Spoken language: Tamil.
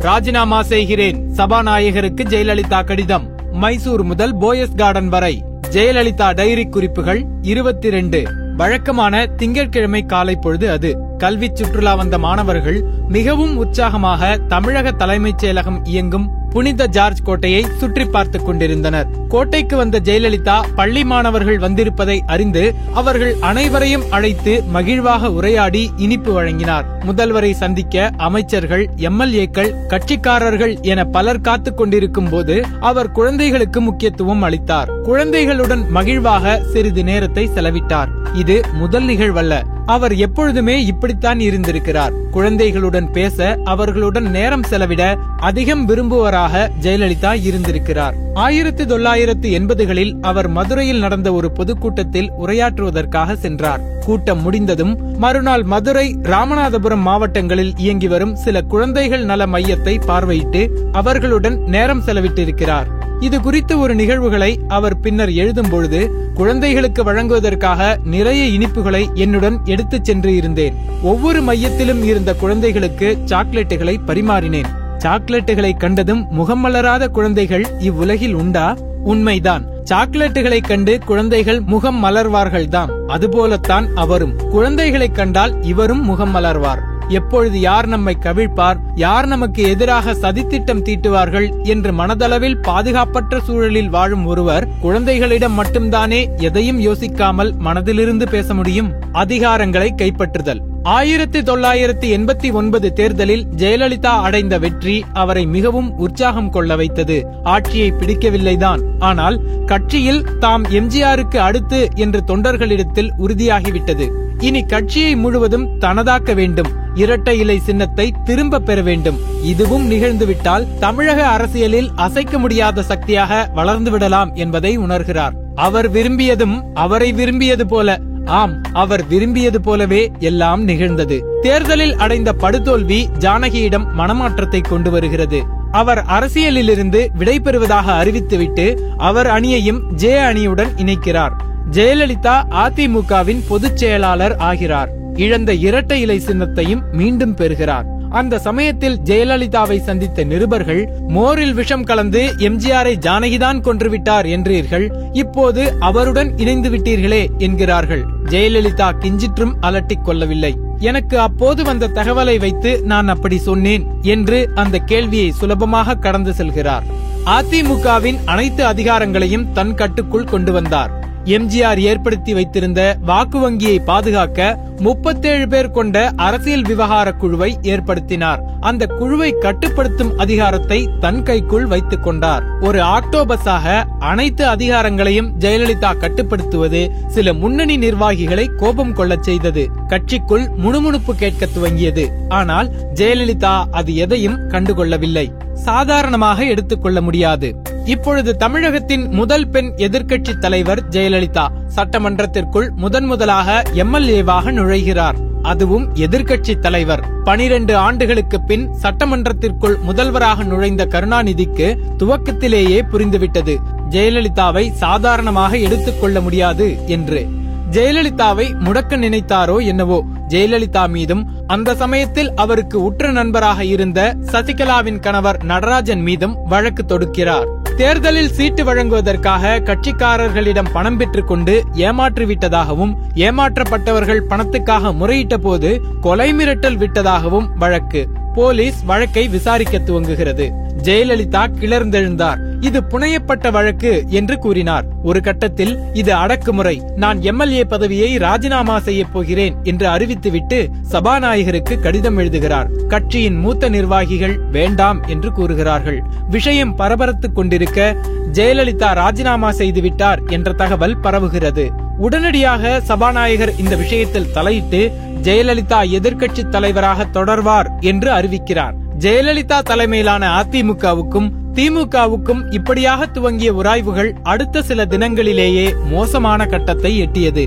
ராஜினாமா செய்கிறேன். சபாநாயகருக்கு ஜெயலலிதா கடிதம். மைசூர் முதல் போயஸ் கார்டன் வரை. ஜெயலலிதா டைரி குறிப்புகள் இருபத்தி ரெண்டு வழக்கமான திங்கட்கிழமை காலை பொழுது அது. கல்வி சுற்றுலா வந்த மாணவர்கள் மிகவும் உற்சாகமாக தமிழக தலைமைச் செயலகம் இயங்கும் புனித ஜார்ஜ் கோட்டையை சுற்றி பார்த்துக் கொண்டிருந்தனர். கோட்டைக்கு வந்த ஜெயலலிதா பள்ளி மாணவர்கள் வந்திருப்பதை அறிந்து அவர்கள் அனைவரையும் அழைத்து மகிழ்வாக உரையாடி இனிப்பு வழங்கினார். முதல்வரை சந்திக்க அமைச்சர்கள் எம்எல்ஏக்கள் கட்சிக்காரர்கள் என பலர் காத்துக் கொண்டிருக்கும் போது அவர் குழந்தைகளுக்கு முக்கியத்துவம் அளித்தார். குழந்தைகளுடன் மகிழ்வாக சிறிது நேரத்தை செலவிட்டார். இது முதல் நிகழ்வல்ல. அவர் எப்பொழுதுமே இப்படித்தான் இருந்திருக்கிறார். குழந்தைகளுடன் பேச அவர்களுடன் நேரம் செலவிட அதிகம் விரும்புவராக ஜெயலலிதா இருந்திருக்கிறார். ஆயிரத்தி தொள்ளாயிரத்து எண்பதுகளில் அவர் மதுரையில் நடந்த ஒரு பொதுக்கூட்டத்தில் உரையாற்றுவதற்காக சென்றார். கூட்டம் முடிந்ததும் மறுநாள் மதுரை ராமநாதபுரம் மாவட்டங்களில் இயங்கி வரும் சில குழந்தைகள் நல மையத்தை பார்வையிட்டு அவர்களுடன் நேரம் செலவிட்டிருக்கிறார். இது குறித்த ஒரு நிகழ்வுகளை அவர் பின்னர் எழுதும் பொழுது குழந்தைகளுக்கு வழங்குவதற்காக நிறைய இனிப்புகளை என்னுடன் எடுத்துச் சென்று இருந்தேன். ஒவ்வொரு மையத்திலும் இருந்த குழந்தைகளுக்கு சாக்லேட்டுகளை பரிமாறினேன். சாக்லேட்டுகளை கண்டதும் முகம் மலராத குழந்தைகள் இவ்வுலகில் உண்டா? உண்மைதான். சாக்லேட்டுகளை கண்டு குழந்தைகள் முகம் மலர்வார்கள்தான் அதுபோலத்தான் அவரும். குழந்தைகளை கண்டால் இவரும் முகம் மலர்வார். எப்பொழுது யார் நம்மை கவிழ்ப்பார் யார் நமக்கு எதிராக சதித்திட்டம் தீட்டுவார்கள் என்று மனதளவில் பாதுகாப்பற்ற சூழலில் வாழும் ஒருவர் குழந்தைகளிடம் மட்டும்தானே எதையும் யோசிக்காமல் மனதிலிருந்து பேச முடியும்? அதிகாரங்களை கைப்பற்றுதல். ஆயிரத்தி தொள்ளாயிரத்தி எண்பத்தி ஒன்பது தேர்தலில் ஜெயலலிதா அடைந்த வெற்றி அவரை மிகவும் உற்சாகம் கொள்ள வைத்தது. ஆட்சியை பிடிக்கவில்லைதான். ஆனால் கட்சியில் தாம் எம்ஜிஆருக்கு அடுத்து என்று தொண்டர்களிடத்தில் உறுதியாகிவிட்டது. இனி கட்சியை முழுவதும் தனதாக்க வேண்டும். இரட்டை இலை சின்னத்தை திரும்ப பெற வேண்டும். இதுவும் நிகழ்ந்துவிட்டால் தமிழக அரசியலில் அசைக்க முடியாத சக்தியாக வளர்ந்து விடலாம் என்பதை உணர்கிறார். அவர் விரும்பியதும் அவரை விரும்பியது போல. ஆம் அவர் விரும்பியது போலவே எல்லாம் நிகழ்ந்தது. தேர்தலில் அடைந்த படுதோல்வி ஜானகியிடம் மனமாற்றத்தை கொண்டு வருகிறது. அவர் அரசியலிலிருந்து விடைபெறுவதாக அறிவித்துவிட்டு அவர் அணியையும் ஜே அணியுடன் இணைக்கிறார். ஜெயலலிதா அதிமுகவின் பொதுச் செயலாளர் ஆகிறார். இழந்த இரட்டை இலை சின்னத்தையும் மீண்டும் பெறுகிறார். அந்த சமயத்தில் ஜெயலலிதாவை சந்தித்த நிருபர்கள் மோரில் விஷம் கலந்து எம்ஜிஆரை ஜானகிதான் கொன்றுவிட்டார் என்றீர்கள் இப்போது அவருடன் இணைந்து விட்டீர்களே என்கிறார்கள். ஜெயலலிதா கிஞ்சிற்றும் அலட்டிக் கொள்ளவில்லை. எனக்கு அப்போது வந்த தகவலை வைத்து நான் அப்படி சொன்னேன் என்று அந்த கேள்வியை சுலபமாக கடந்து செல்கிறார். அதிமுகவின் அனைத்து அதிகாரங்களையும் தன் கட்டுக்குள் கொண்டு வந்தார். எம்ஜிஆர் ஏற்படுத்தி வைத்திருந்த வாக்கு வங்கியை பாதுகாக்க முப்பத்தேழு பேர் கொண்ட அரசியல் விவகார குழுவை ஏற்படுத்தினார். அந்த குழுவை கட்டுப்படுத்தும் அதிகாரத்தை தன் கைக்குள் வைத்துக் கொண்டார். ஒரு ஆக்டோபஸாக அனைத்து அதிகாரங்களையும் ஜெயலலிதா கட்டுப்படுத்துவது சில முன்னணி நிர்வாகிகளை கோபம் கொள்ளச் செய்தது. கட்சிக்குள் முணுமுணுப்பு கேட்க துவங்கியது. ஆனால் ஜெயலலிதா அது எதையும் கண்டுகொள்ளவில்லை. சாதாரணமாக எடுத்துக்கொள்ள முடியாது. இப்பொழுது தமிழகத்தின் முதல் பெண் எதிர்க்கட்சி தலைவர் ஜெயலலிதா சட்டமன்றத்திற்குள் முதன் முதலாக எம்எல்ஏவாக நுழைகிறார். அதுவும் எதிர்க்கட்சி தலைவர். பனிரெண்டு ஆண்டுகளுக்கு பின் சட்டமன்றத்திற்குள் முதல்வராக நுழைந்த கருணாநிதிக்கு துவக்கத்திலேயே புரிந்துவிட்டது. ஜெயலலிதாவை சாதாரணமாக எடுத்துக்கொள்ள முடியாது என்று. ஜெயலலிதாவை முடக்க நினைத்தாரோ என்னவோ. ஜெயலலிதா மீதும் அந்த சமயத்தில் அவருக்கு உற்ற நண்பராக இருந்த சசிகலாவின் கணவர் நடராஜன் மீதும் வழக்கு தொடுக்கிறார். தேர்தலில் சீட்டு வழங்குவதற்காக கட்சிக்காரர்களிடம் பணம் பெற்றுக் கொண்டு ஏமாற்றிவிட்டதாகவும் ஏமாற்றப்பட்டவர்கள் பணத்துக்காக முறையிட்ட போது கொலை மிரட்டல் விட்டதாகவும் வழக்கு. போலீஸ் வழக்கை விசாரிக்க துவங்குகிறது. ஜெயலலிதா கிளர்ந்தெழுந்தார். இது புனையப்பட்ட வழக்கு என்று கூறினார். ஒரு கட்டத்தில் இது அடக்குமுறை. நான் எம்எல்ஏ பதவியை ராஜினாமா செய்ய போகிறேன் என்று அறிவித்துவிட்டு சபாநாயகருக்கு கடிதம் எழுதுகிறார். கட்சியின் மூத்த நிர்வாகிகள் வேண்டாம் என்று கூறுகிறார்கள். விஷயம் பரபரத்துக் கொண்டிருக்க ஜெயலலிதா ராஜினாமா செய்துவிட்டார் என்ற தகவல் பரவுகிறது. உடனடியாக சபாநாயகர் இந்த விஷயத்தில் தலையிட்டு ஜெயலலிதா எதிர்க்கட்சி தலைவராக தொடர்வார் என்று அறிவிக்கிறார். ஜெயலலிதா தலைமையிலான அதிமுகவுக்கும் திமுகவுக்கும் இப்படியாக துவங்கிய உராய்வுகள் அடுத்த சில தினங்களிலேயே மோசமான கட்டத்தை எட்டியது.